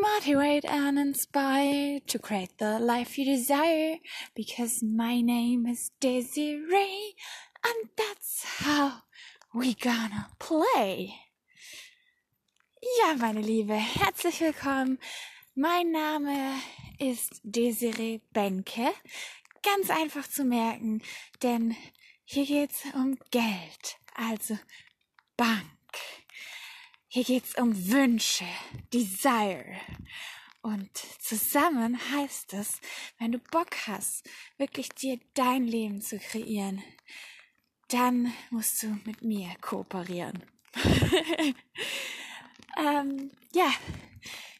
motivate and inspire to create the life you desire. Because my name is Desiree, and that's how we gonna play. Ja, meine Liebe, herzlich willkommen. Mein Name ist Desiree Benke. Ganz einfach zu merken, denn hier geht's um Geld, also Bank. Hier geht's um Wünsche, Desire. Und zusammen heißt es, wenn du Bock hast, wirklich dir dein Leben zu kreieren, dann musst du mit mir kooperieren. ähm, ja,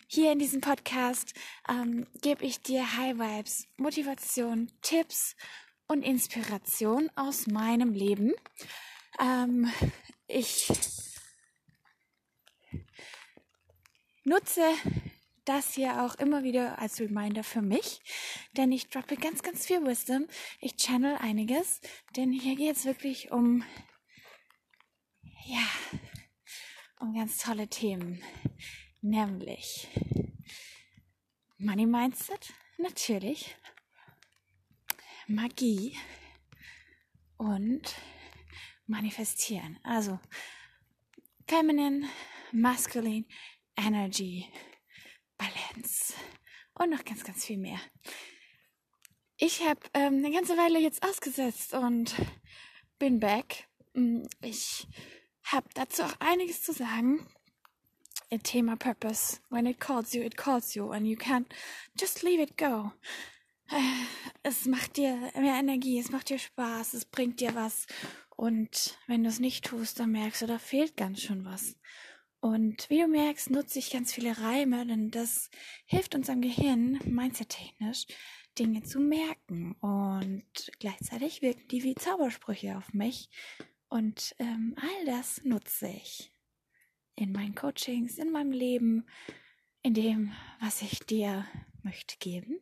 hier in diesem Podcast ähm, gebe ich dir High Vibes, Motivation, Tipps und Inspiration aus meinem Leben. Ähm, ich nutze das hier auch immer wieder als Reminder für mich, denn ich droppe ganz, ganz viel Wisdom. Ich channel einiges, denn hier geht es wirklich um, ja, um ganz tolle Themen, nämlich Money Mindset, natürlich, Magie und Manifestieren. Also Feminine, Masculine, Energy, Balance und noch ganz, ganz viel mehr. Ich habe ähm, eine ganze Weile jetzt ausgesetzt und bin back. Mm, ich habe dazu auch einiges zu sagen. Thema Purpose. When it calls you, it calls you and you can't just leave it go. Äh, es macht dir mehr Energie, es macht dir Spaß, es bringt dir was. Und wenn du es nicht tust, dann merkst du, da fehlt ganz schön was. Und wie du merkst, nutze ich ganz viele Reime, denn das hilft unserem Gehirn, mindset-technisch, Dinge zu merken. Und gleichzeitig wirken die wie Zaubersprüche auf mich. Und ähm, all das nutze ich in meinen Coachings, in meinem Leben, in dem, was ich dir möchte geben.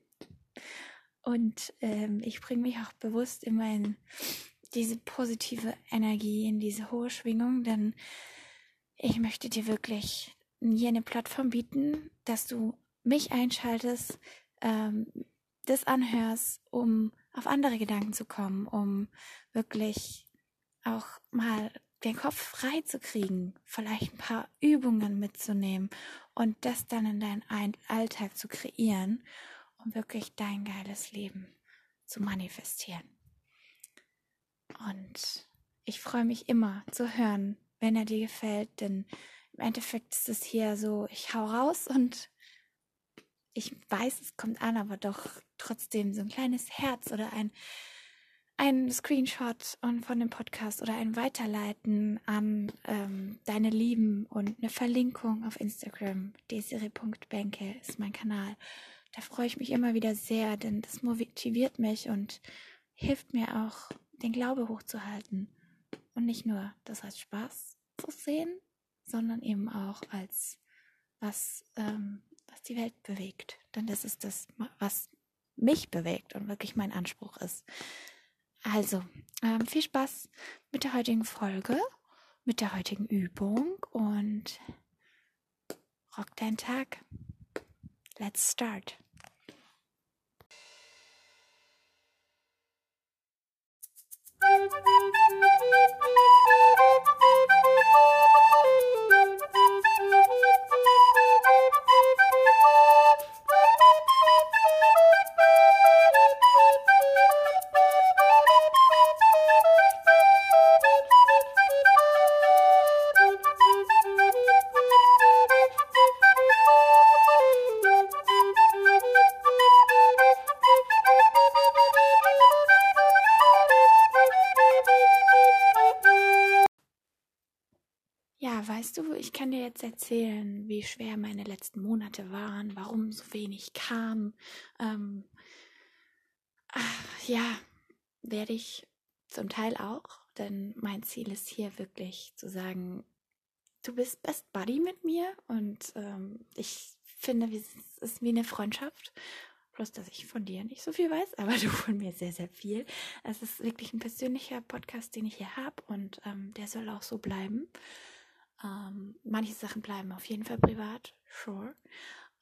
Und ähm, ich bringe mich auch bewusst immer in diese positive Energie, in diese hohe Schwingung, denn ich möchte dir wirklich hier eine Plattform bieten, dass du mich einschaltest, ähm, das anhörst, um auf andere Gedanken zu kommen, um wirklich auch mal den Kopf frei zu kriegen, vielleicht ein paar Übungen mitzunehmen und das dann in deinen Alltag zu kreieren, um wirklich dein geiles Leben zu manifestieren. Und ich freue mich immer zu hören, wenn er dir gefällt, denn im Endeffekt ist es hier so, ich hau raus und ich weiß, es kommt an, aber doch trotzdem so ein kleines Herz oder ein, ein Screenshot von dem Podcast oder ein Weiterleiten an ähm, deine Lieben und eine Verlinkung auf Instagram. desiri.benke ist mein Kanal. Da freue ich mich immer wieder sehr, denn das motiviert mich und hilft mir auch, den Glaube hochzuhalten. Und nicht nur das als Spaß zu sehen, sondern eben auch als was, ähm, was die Welt bewegt. Denn das ist das, was mich bewegt und wirklich mein Anspruch ist. Also, ähm, viel Spaß mit der heutigen Folge, mit der heutigen Übung und rock deinen Tag. Let's start. Weißt du, ich kann dir jetzt erzählen, wie schwer meine letzten Monate waren, warum so wenig kam. Ähm, ach, ja, werde ich zum Teil auch, denn mein Ziel ist hier wirklich zu sagen, du bist Best Buddy mit mir und ähm, ich finde, es ist wie eine Freundschaft. Bloß, dass ich von dir nicht so viel weiß, aber du von mir sehr, sehr viel. Es ist wirklich ein persönlicher Podcast, den ich hier habe und ähm, der soll auch so bleiben. Ähm, manche Sachen bleiben auf jeden Fall privat, sure.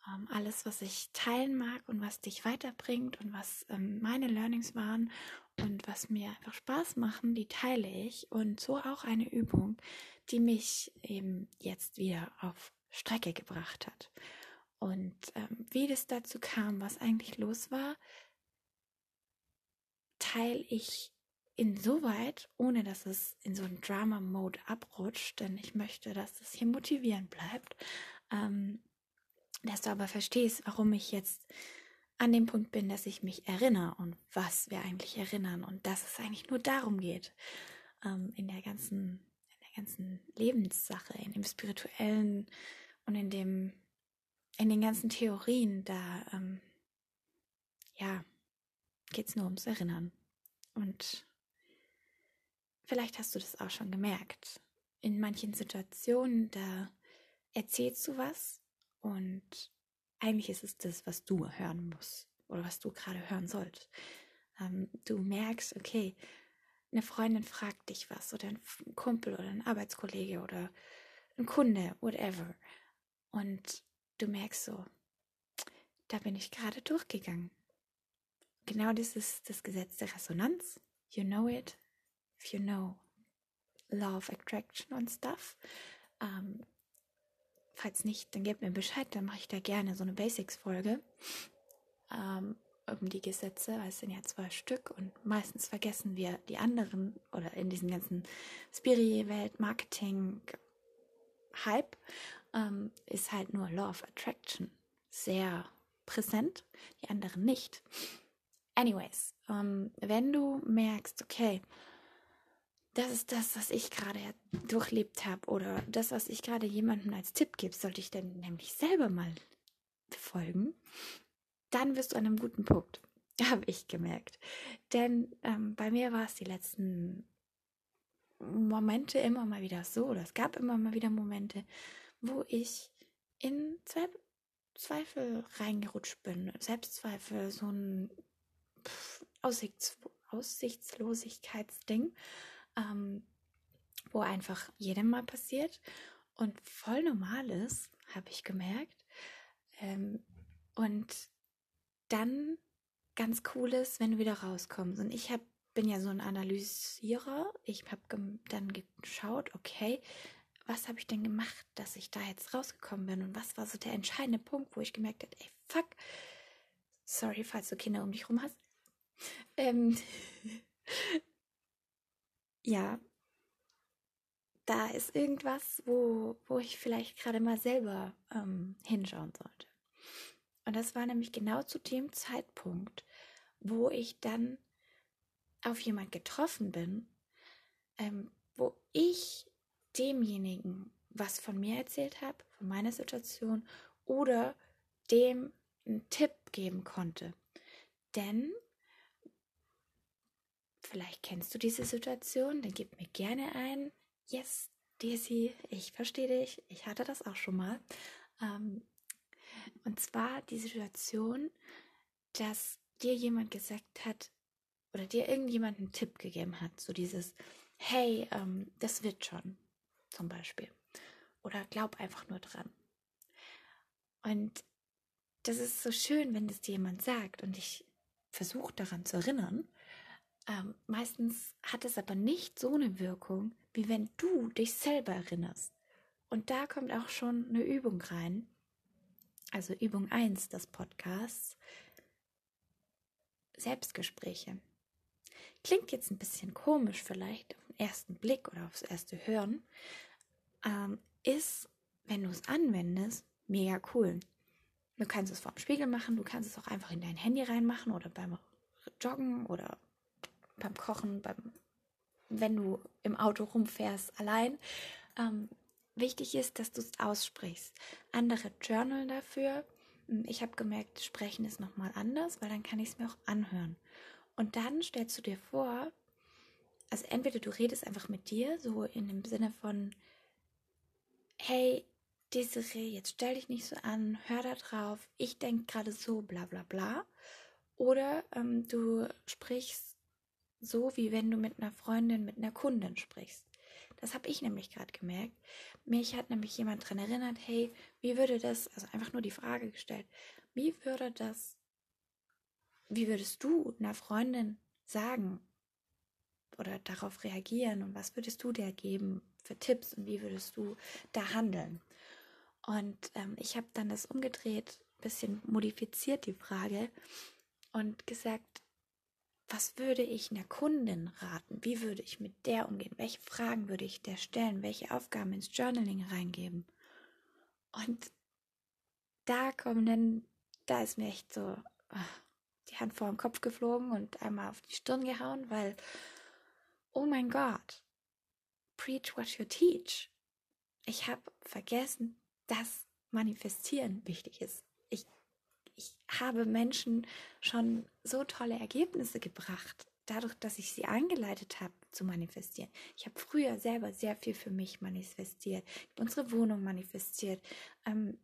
Ähm, alles, was ich teilen mag und was dich weiterbringt und was ähm, meine Learnings waren und was mir einfach Spaß machen, die teile ich. Und so auch eine Übung, die mich eben jetzt wieder auf Strecke gebracht hat. Und ähm, wie das dazu kam, was eigentlich los war, teile ich insoweit, ohne dass es in so einen Drama-Mode abrutscht, denn ich möchte, dass es hier motivierend bleibt, ähm, dass du aber verstehst, warum ich jetzt an dem Punkt bin, dass ich mich erinnere und was wir eigentlich erinnern und dass es eigentlich nur darum geht, ähm, in der ganzen, in der ganzen Lebenssache, in dem spirituellen und in dem, in den ganzen Theorien, da, ähm, ja, geht es nur ums Erinnern. Und vielleicht hast du das auch schon gemerkt. In manchen Situationen, da erzählst du was und eigentlich ist es das, was du hören musst oder was du gerade hören sollst. Ähm, du merkst, okay, eine Freundin fragt dich was oder ein Kumpel oder ein Arbeitskollege oder ein Kunde, whatever. Und du merkst so, da bin ich gerade durchgegangen. Genau das ist das Gesetz der Resonanz. You know it, if you know Law of Attraction und Stuff. Ähm, falls nicht, dann gebt mir Bescheid, dann mache ich da gerne so eine Basics-Folge ähm, um die Gesetze, weil es sind ja zwei Stück und meistens vergessen wir die anderen oder in diesem ganzen Spiri-Welt, Marketing, Hype ähm, ist halt nur Law of Attraction sehr präsent, die anderen nicht. Anyways, ähm, wenn du merkst, okay, das ist das, was ich gerade durchlebt habe oder das, was ich gerade jemandem als Tipp gebe, sollte ich dann nämlich selber mal befolgen, dann wirst du an einem guten Punkt, habe ich gemerkt. Denn ähm, bei mir war es die letzten Momente immer mal wieder so, oder es gab immer mal wieder Momente, wo ich in Zweifel reingerutscht bin, Selbstzweifel, so ein Aussichts Aussichtslosigkeitsding ähm, wo einfach jedem mal passiert und voll normal ist, habe ich gemerkt. Ähm, und dann ganz cool ist, wenn du wieder rauskommst. Und ich hab, bin ja so ein Analysierer. Ich habe dann geschaut, okay, was habe ich denn gemacht, dass ich da jetzt rausgekommen bin? Und was war so der entscheidende Punkt, wo ich gemerkt habe, ey, fuck, sorry, falls du Kinder um dich rum hast. Ähm, ja, da ist irgendwas, wo, wo ich vielleicht gerade mal selber ähm, hinschauen sollte. Und das war nämlich genau zu dem Zeitpunkt, wo ich dann auf jemand getroffen bin, ähm, wo ich demjenigen was von mir erzählt habe, von meiner Situation, oder dem einen Tipp geben konnte. Denn Vielleicht kennst du diese Situation, dann gib mir gerne ein. Yes, Daisy, ich verstehe dich. Ich hatte das auch schon mal. Ähm, und zwar die Situation, dass dir jemand gesagt hat oder dir irgendjemand einen Tipp gegeben hat. So dieses, hey, ähm, das wird schon, zum Beispiel. Oder glaub einfach nur dran. Und das ist so schön, wenn das dir jemand sagt und ich versuche daran zu erinnern. Ähm, meistens hat es aber nicht so eine Wirkung, wie wenn du dich selber erinnerst. Und da kommt auch schon eine Übung rein. Also Übung 1 des Podcasts. Selbstgespräche. Klingt jetzt ein bisschen komisch vielleicht auf den ersten Blick oder aufs erste Hören. Ähm, ist, wenn du es anwendest, mega cool. Du kannst es vor dem Spiegel machen, du kannst es auch einfach in dein Handy reinmachen oder beim Joggen oder beim Kochen, beim, wenn du im Auto rumfährst, allein. Ähm, wichtig ist, dass du es aussprichst. Andere journalen dafür. Hm, ich habe gemerkt, sprechen ist nochmal anders, weil dann kann ich es mir auch anhören. Und dann stellst du dir vor, also entweder du redest einfach mit dir, so in dem Sinne von, hey, Desiree, jetzt stell dich nicht so an, hör da drauf, ich denke gerade so, bla bla bla. Oder ähm, du sprichst so wie wenn du mit einer Freundin, mit einer Kundin sprichst. Das habe ich nämlich gerade gemerkt. Mich hat nämlich jemand daran erinnert, hey, wie würde das, also einfach nur die Frage gestellt, wie würde das, wie würdest du einer Freundin sagen oder darauf reagieren und was würdest du dir geben für Tipps und wie würdest du da handeln? Und ähm, ich habe dann das umgedreht, bisschen modifiziert die Frage und gesagt, was würde ich einer Kundin raten? Wie würde ich mit der umgehen? Welche Fragen würde ich der stellen? Welche Aufgaben ins Journaling reingeben? Und da kommen dann, da ist mir echt so ach, die Hand vor den Kopf geflogen und einmal auf die Stirn gehauen, weil, oh mein Gott, preach what you teach. Ich habe vergessen, dass Manifestieren wichtig ist. Ich ich habe Menschen schon so tolle Ergebnisse gebracht, dadurch, dass ich sie angeleitet habe zu manifestieren. Ich habe früher selber sehr viel für mich manifestiert, unsere Wohnung manifestiert. Ähm,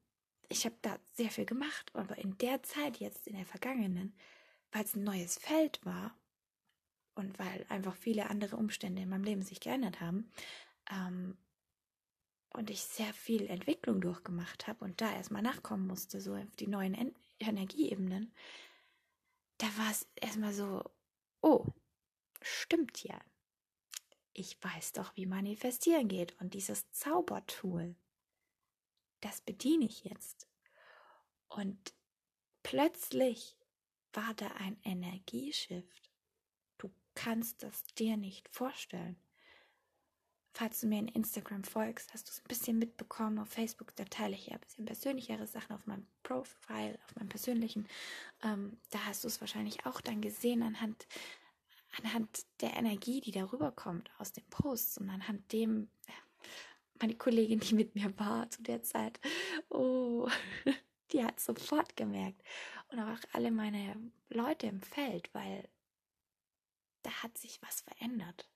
ich habe da sehr viel gemacht, aber in der Zeit jetzt, in der vergangenen, weil es ein neues Feld war und weil einfach viele andere Umstände in meinem Leben sich geändert haben, ähm, und ich sehr viel Entwicklung durchgemacht habe und da erstmal nachkommen musste, so auf die neuen Energieebenen, da war es erstmal so, oh, stimmt ja. Ich weiß doch, wie manifestieren geht. Und dieses Zaubertool, das bediene ich jetzt. Und plötzlich war da ein Energieshift. Du kannst das dir nicht vorstellen. Falls du mir in Instagram folgst, hast du es ein bisschen mitbekommen. Auf Facebook, da teile ich ja ein bisschen persönlichere Sachen auf meinem Profile, auf meinem persönlichen. Ähm, da hast du es wahrscheinlich auch dann gesehen anhand, anhand der Energie, die darüber kommt aus den Posts und anhand dem, meine Kollegin, die mit mir war zu der Zeit, oh, die hat sofort gemerkt. Und auch alle meine Leute im Feld, weil da hat sich was verändert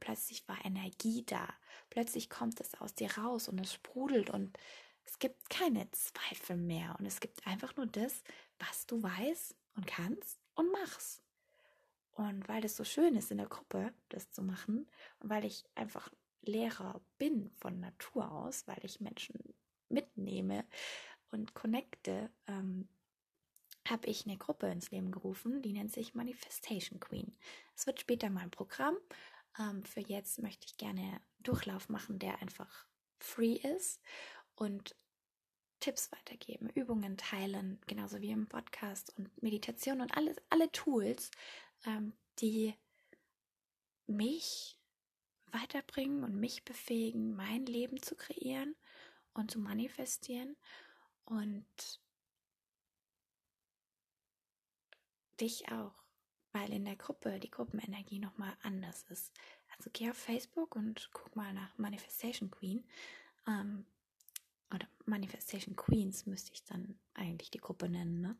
plötzlich war Energie da. Plötzlich kommt es aus dir raus und es sprudelt und es gibt keine Zweifel mehr und es gibt einfach nur das, was du weißt und kannst und machst. Und weil es so schön ist in der Gruppe, das zu machen und weil ich einfach Lehrer bin von Natur aus, weil ich Menschen mitnehme und connecte, ähm, habe ich eine Gruppe ins Leben gerufen, die nennt sich Manifestation Queen. Es wird später mal ein Programm ähm, für jetzt möchte ich gerne Durchlauf machen, der einfach free ist und Tipps weitergeben, Übungen teilen, genauso wie im Podcast und Meditation und alles, alle Tools, ähm, die mich weiterbringen und mich befähigen, mein Leben zu kreieren und zu manifestieren und dich auch weil in der Gruppe die Gruppenenergie nochmal anders ist. Also geh auf Facebook und guck mal nach Manifestation Queen. Ähm, oder Manifestation Queens müsste ich dann eigentlich die Gruppe nennen. Ne?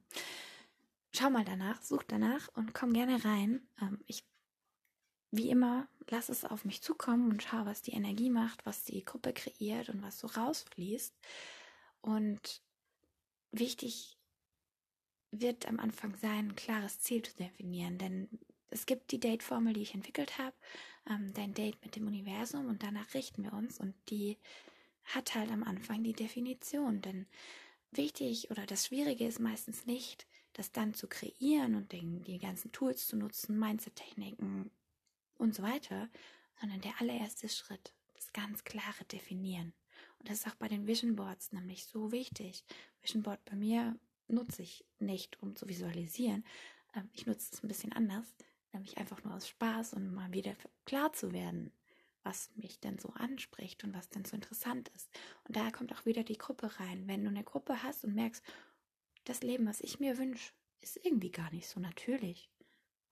Schau mal danach, such danach und komm gerne rein. Ähm, ich, wie immer, lass es auf mich zukommen und schau, was die Energie macht, was die Gruppe kreiert und was so rausfließt. Und wichtig wird am Anfang sein, ein klares Ziel zu definieren, denn es gibt die Date-Formel, die ich entwickelt habe, ähm, dein Date mit dem Universum und danach richten wir uns und die hat halt am Anfang die Definition, denn wichtig oder das Schwierige ist meistens nicht, das dann zu kreieren und den, die ganzen Tools zu nutzen, Mindset-Techniken und so weiter, sondern der allererste Schritt, das ganz klare Definieren. Und das ist auch bei den Vision Boards nämlich so wichtig. Vision Board bei mir nutze ich nicht, um zu visualisieren. Ähm, ich nutze es ein bisschen anders, nämlich einfach nur aus Spaß und mal wieder klar zu werden, was mich denn so anspricht und was denn so interessant ist. Und da kommt auch wieder die Gruppe rein. Wenn du eine Gruppe hast und merkst, das Leben, was ich mir wünsche, ist irgendwie gar nicht so natürlich.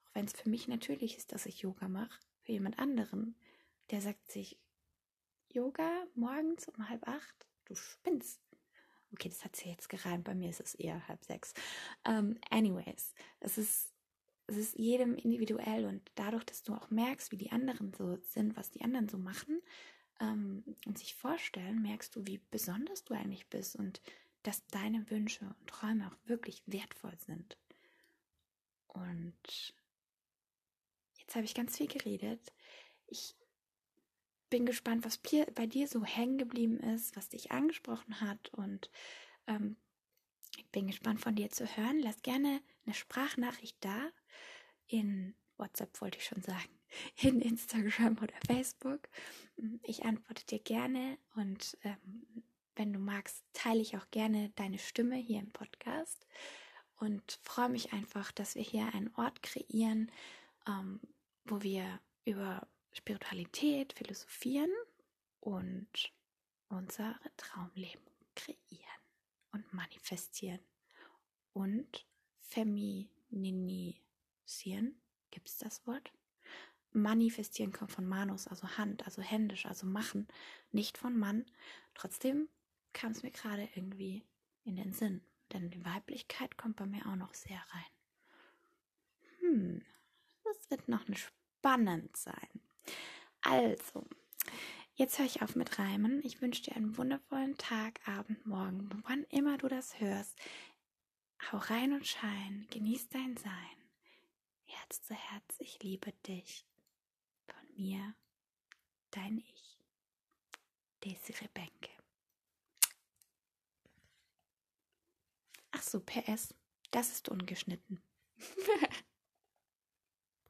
Auch wenn es für mich natürlich ist, dass ich Yoga mache, für jemand anderen, der sagt sich, Yoga morgens um halb acht, du spinnst. Okay, das hat sie jetzt gereimt. Bei mir ist es eher halb sechs. Um, ähm, anyways, es ist, es ist jedem individuell und dadurch, dass du auch merkst, wie die anderen so sind, was die anderen so machen um, ähm, und sich vorstellen, merkst du, wie besonders du eigentlich bist und dass deine Wünsche und Träume auch wirklich wertvoll sind. Und jetzt habe ich ganz viel geredet. Ich bin gespannt, was bei dir so hängen geblieben ist, was dich angesprochen hat. Und ähm, ich bin gespannt von dir zu hören. Lass gerne eine Sprachnachricht da. In WhatsApp wollte ich schon sagen, in Instagram oder Facebook. Ich antworte dir gerne. Und ähm, wenn du magst, teile ich auch gerne deine Stimme hier im Podcast. Und freue mich einfach, dass wir hier einen Ort kreieren, ähm, wo wir über Spiritualität philosophieren und unser Traumleben kreieren und manifestieren und feminisieren. Gibt es das Wort? Manifestieren kommt von Manus, also Hand, also händisch, also machen, nicht von Mann. Trotzdem kam es mir gerade irgendwie in den Sinn, denn die Weiblichkeit kommt bei mir auch noch sehr rein. Hm, das wird noch spannend sein. Also, jetzt höre ich auf mit Reimen. Ich wünsche dir einen wundervollen Tag, Abend, Morgen, wann immer du das hörst. Hau rein und schein, genieß dein Sein. Herz zu Herz, ich liebe dich. Von mir, dein Ich. Desiree Benke. Ach so, PS, das ist ungeschnitten.